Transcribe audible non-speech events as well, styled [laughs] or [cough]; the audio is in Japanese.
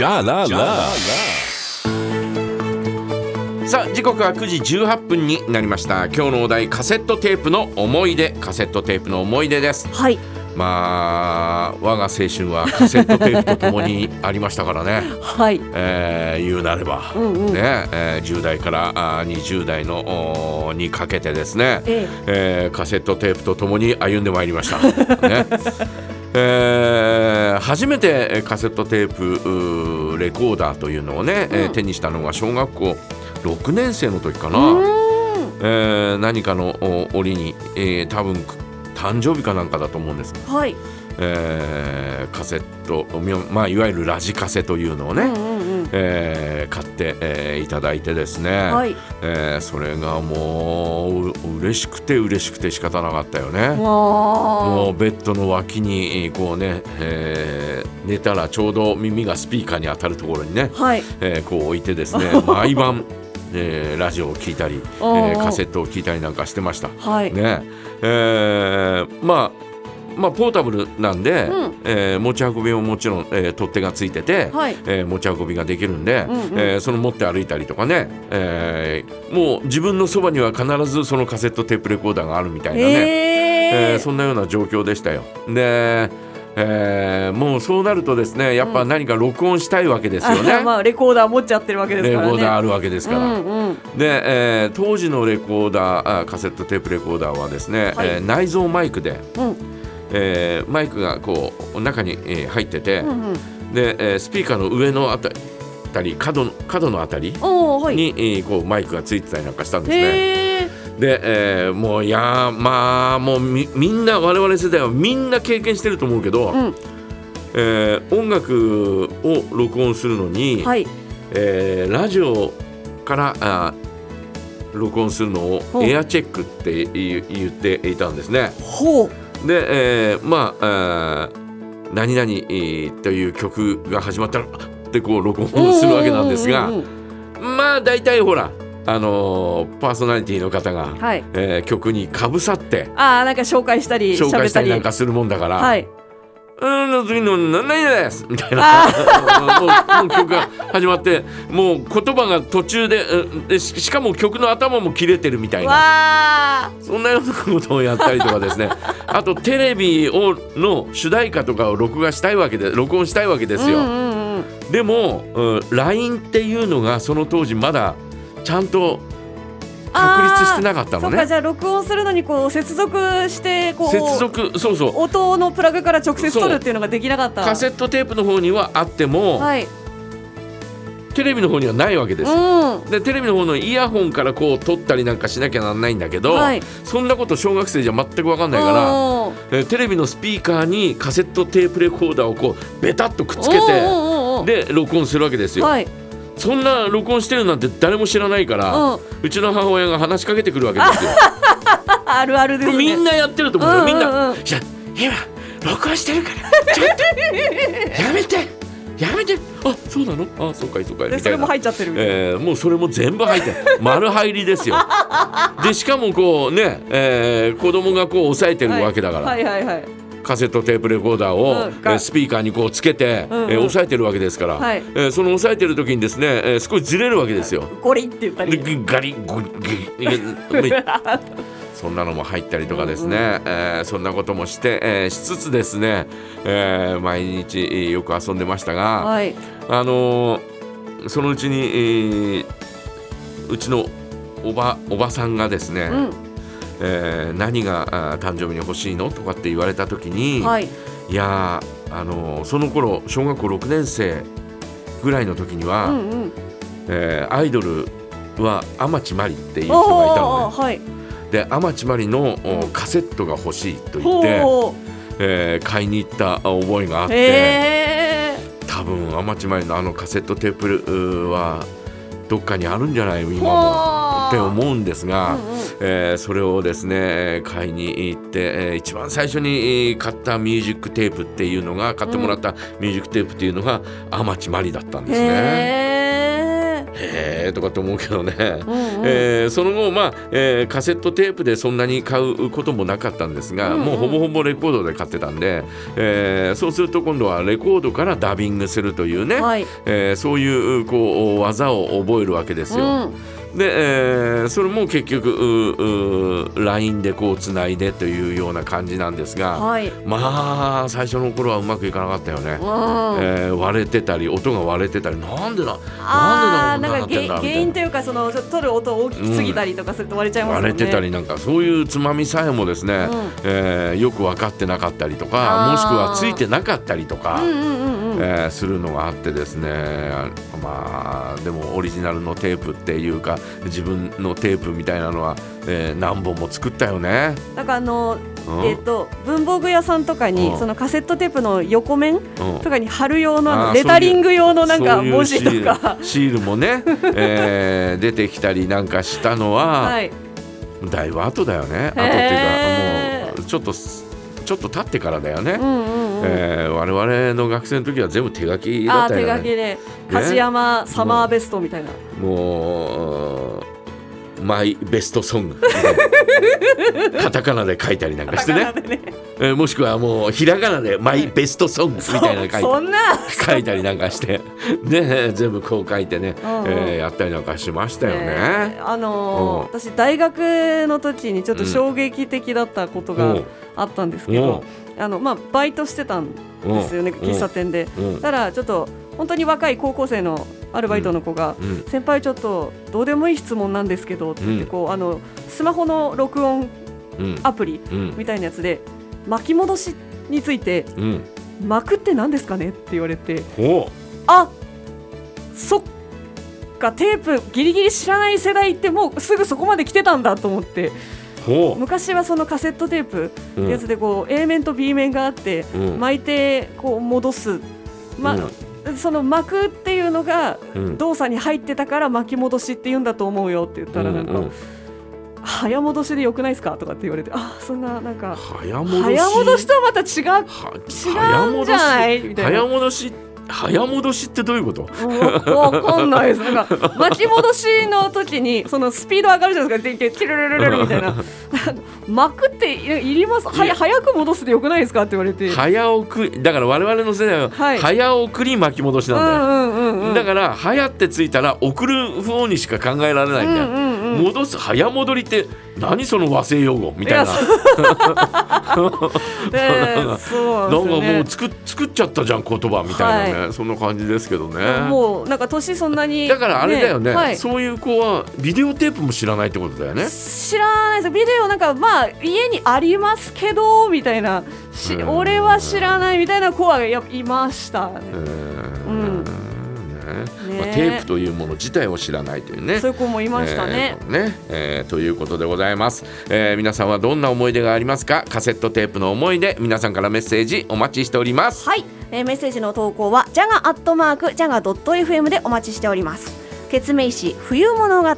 Ja la la. さあ時刻は9時18分になりました。今日のお題カセットテープの思い出。カセットテープの思い出です。はい。まあ我が青春はカセットテープとともにありましたからね、[laughs] はい。えー言うなれば、うんうん。ねえー10代からあー20代のにかけてですね、ええ。ーカセットテープとともに歩んでまいりました。ね [laughs] えー初めてカセットテープレコーダーというのをね、えー手にしたのが小学校6年生の時かな、えー何かのお折に、えー多分誕生日かなんかだと思うんです。が、はいえーカセット、みまあ、いわゆるラジカセというのをね、うんうんうん。えー買って、えーいただいてですね、はい。えーそれがもうう嬉しくて嬉しくて仕方なかったよね。わもうベッドの脇にえーこうね、えー寝たらちょうど耳がスピーカーに当たるところにね、あはい。えーこう置いてですね [laughs] 毎晩、えーラジオを聞いたり、えおーー。カセットを聞いたりなんかしてました。はい。ね。えーまあまあ、ポータブルなんで、うん。えー持ち運びももちろん、えー取っ手がついてて、はい。えー持ち運びができるんで、うんうん。えーその持って歩いたりとかね、えーもう自分のそばには必ずそのカセットテープレコーダーがあるみたいなね、ええーそんなような状況でしたよ。で、えーもうそうなるとですねやっぱ何か録音したいわけですよね。[laughs] まあレコーダー持っちゃってるわけですレコからね。ーダーあるわけですから。うんうん。で、えー当時のレコーダーあカセットテープレコーダーはですね、はい。えー内蔵マイクで、うんえーマイクがこう中に、えー入ってて、うんうん。で、えースピーカーの上のあたたり角の角のあたりおーはい。に、えーこうマイクがついてたりなんかしたんですね。で、えーもういやーまあもうみみんな我々世代はみんな経験してると思うけど、うん。えー音楽を録音するのに、はい。えーラジオからあ録音するのをエアチェックって言言っていたんですね。ほうで、えーまあ何々えーという曲が始まったらってこう録音をするわけなんですがまあ大体ほらあのーパーソナリティの方が、はい。えー曲にかぶさってああなんか紹介したり紹介したり。なんかするもんだから。はいうん、次の何々です。みたいな。もう曲が始まってもう言葉が途中でうんでししかも曲の頭も切れてるみたいな。そんなようなことをやったりとかですね。[laughs] あとテレビをの主題歌とかを録画したいわけで録音したいわけですよ、うんうんうんでも、うん、LINE っていうのがその当時まだちゃんと確立してなかったのね。そっかじゃあ録音するのにこう接続してこう接続そうそう。音のプラグから直接取るっていうのができなかった。カセットテープの方にはあっても、はい。テレビの方にはないわけですよ。うん。でテレビの方のイヤホンからこう撮ったりなんかしなきゃなんないんだけど、はい。そんなこと小学生じゃ全く分かんないから、えーテレビのスピーカーにカセットテープレコーダーをこうベタっとくっつけてで録音するわけですよ、はいそんな録音してるなんて誰も知らないから、うちの母親が話しかけてくるわけですよ。[laughs] あるあるですね。みんなやってると思うよ、うんみんな、うん。うんいや今録音してるからちょっとやめてやめて。あそうなの？あそうかいそうかい。でそれもみたいな。入っちゃってる。えーもうそれも全部入って丸入りですよ。[laughs] でしかもこうね、えー子供がこう押さえてるわけだから、はいはいはいカセットテープレコーダーを、うんえースピーカーにこうつけて、えー押さえてるわけですから、はい。えーその押さえてる時にですね、えー少しずれるわけですよ。ゴリって言ったでりガリゴリギ [laughs] そんなのも入ったりとかですね、えーそんなこともして、えーしつつですね、えー毎日えーよく遊んでましたが、はい。あのーそのうちに、えーうちのおばおばさんがですね、うんえー何が誕生日に欲しいのとかって言われた時に、はい。いやーあのーその頃小学校6年生ぐらいの時には、うんうん。えーアイドルは天地真理っていう人がいたのね。はい。で天地真理のおカセットが欲しいと言って、ほえー買いに行った覚えがあっうてへ多分天地真理のあのカセットテープはどっかにあるんじゃない？ー今も。ほって思うんですが、うんうん。えーそれをですね買いに行って、えー一番最初にえー買ったミュージックテープっていうのが買ってもらったミュージックテープっていうのが天地真理だったんですね。へへえとかって思うけどね、うんうん。えーその後、まあえーカセットテープでそんなに買うこともなかったんですが、うんうん。もうほぼほぼレコードで買ってたんで、えーそうすると今度はレコードからダビングするというね、はい。えーそういうこう技を覚えるわけですよ。うんで、えーそれも結局うう LINE でこうつないでというような感じなんですが、はい。まあ最初の頃はうまくいかなかったよね。うん。えー割れてたり音が割れてたりなんでだなんでだなんか原原因というかその取る音大きすぎたりとかすると割れちゃいますもんね。割れてたりなんかそういうつまみさえもですね、うんえーよく分かってなかったりとかもしくはついてなかったりとか、うんうんうんうん。えーするのがあってですねまあでもオリジナルのテープっていうか自分のテープみたいなのは、えー何本も作ったよね。なんかあのうんえっと文房具屋さんとかうんにそのカセットテープの横面うんとかに貼る用のレタリング用のなんか文字とか。シールもね、えー出てきたりなんかしたのは、はい。だいぶ後だよね後っていうかもうちょっとちょっと経ってからだよね。うんうんうん。えー我々の学生の時は全部手書きだったよね。書きで梶山サマーベストみたいな。もうマイベストソングカタカナで書いたりなんかしてねねえーもしくはもうひらがなでマイベストソングみたいなの書いてそんな。書いたりなんかしてね全部こう書いてね、うんうんえーやったりなんかしましたよね。ねあのーうん私大学の時にちょっと衝撃的だったことがうんあったんですけど、あのまあバイトしてたんですよね、うん。喫茶店で。うん。たらちょっと本当に若い高校生のアルバイトの子が、うん。先輩ちょっとどうでもいい質問なんですけどって言ってこう、あのスマホの録音うんアプリうん。みたいなやつで巻き戻しについてうん。巻くって何ですかねって言われてほあそっかテープギリギリ知らない世代ってもうすぐそこまで来てたんだと思って昔はそのカセットテープう、うん。やつでこう A 面と B 面があってうん。巻いてこう戻す、まその巻くっていうのがうん。動作に入ってたから巻き戻しって言うんだと思うよって言ったらなんか、うんうん。早戻しでよくないですかとかって言われてあそんななんか早戻し？早戻しとはまた違うは違うんじゃない？みたいな。早戻し？早戻しってどういうこと？わわかんないです。なんか巻き戻しの時にそのスピード上がるじゃないですか。で、キルルルルルみたいな。[laughs] 巻くっていいります？はい早く戻すでよくないですかって言われて。早送りだから我々の世代ははい早送り巻き戻しうなんだよ、んうんうんうん。だから早ってついたら送る方にしか考えられないんだよ、うんうんうん戻す早戻りって何その和製用語みたいな。そう。[laughs] なんかもなんですよう作っ作っちゃったじゃん言葉みたいなね、そんな感じですけどね。ね。もうなんか年そんなに。だからあれだよね。はい。そういう子はビデオテープも知らないってことだよね。知らないですビデオなんかまあ家にありますけどみたいな。しうん。俺は知らないみたいな子はいましたね、テープというもの自体を知らないというね。そういう子もいましたね、えーね。えーということでございます、えー皆さんはどんな思い出がありますか？カセットテープの思い出皆さんからメッセージお待ちしております。はい、えーメッセージの投稿はジャガアットマークジャガドット FM でお待ちしております。ケツメイシ冬物語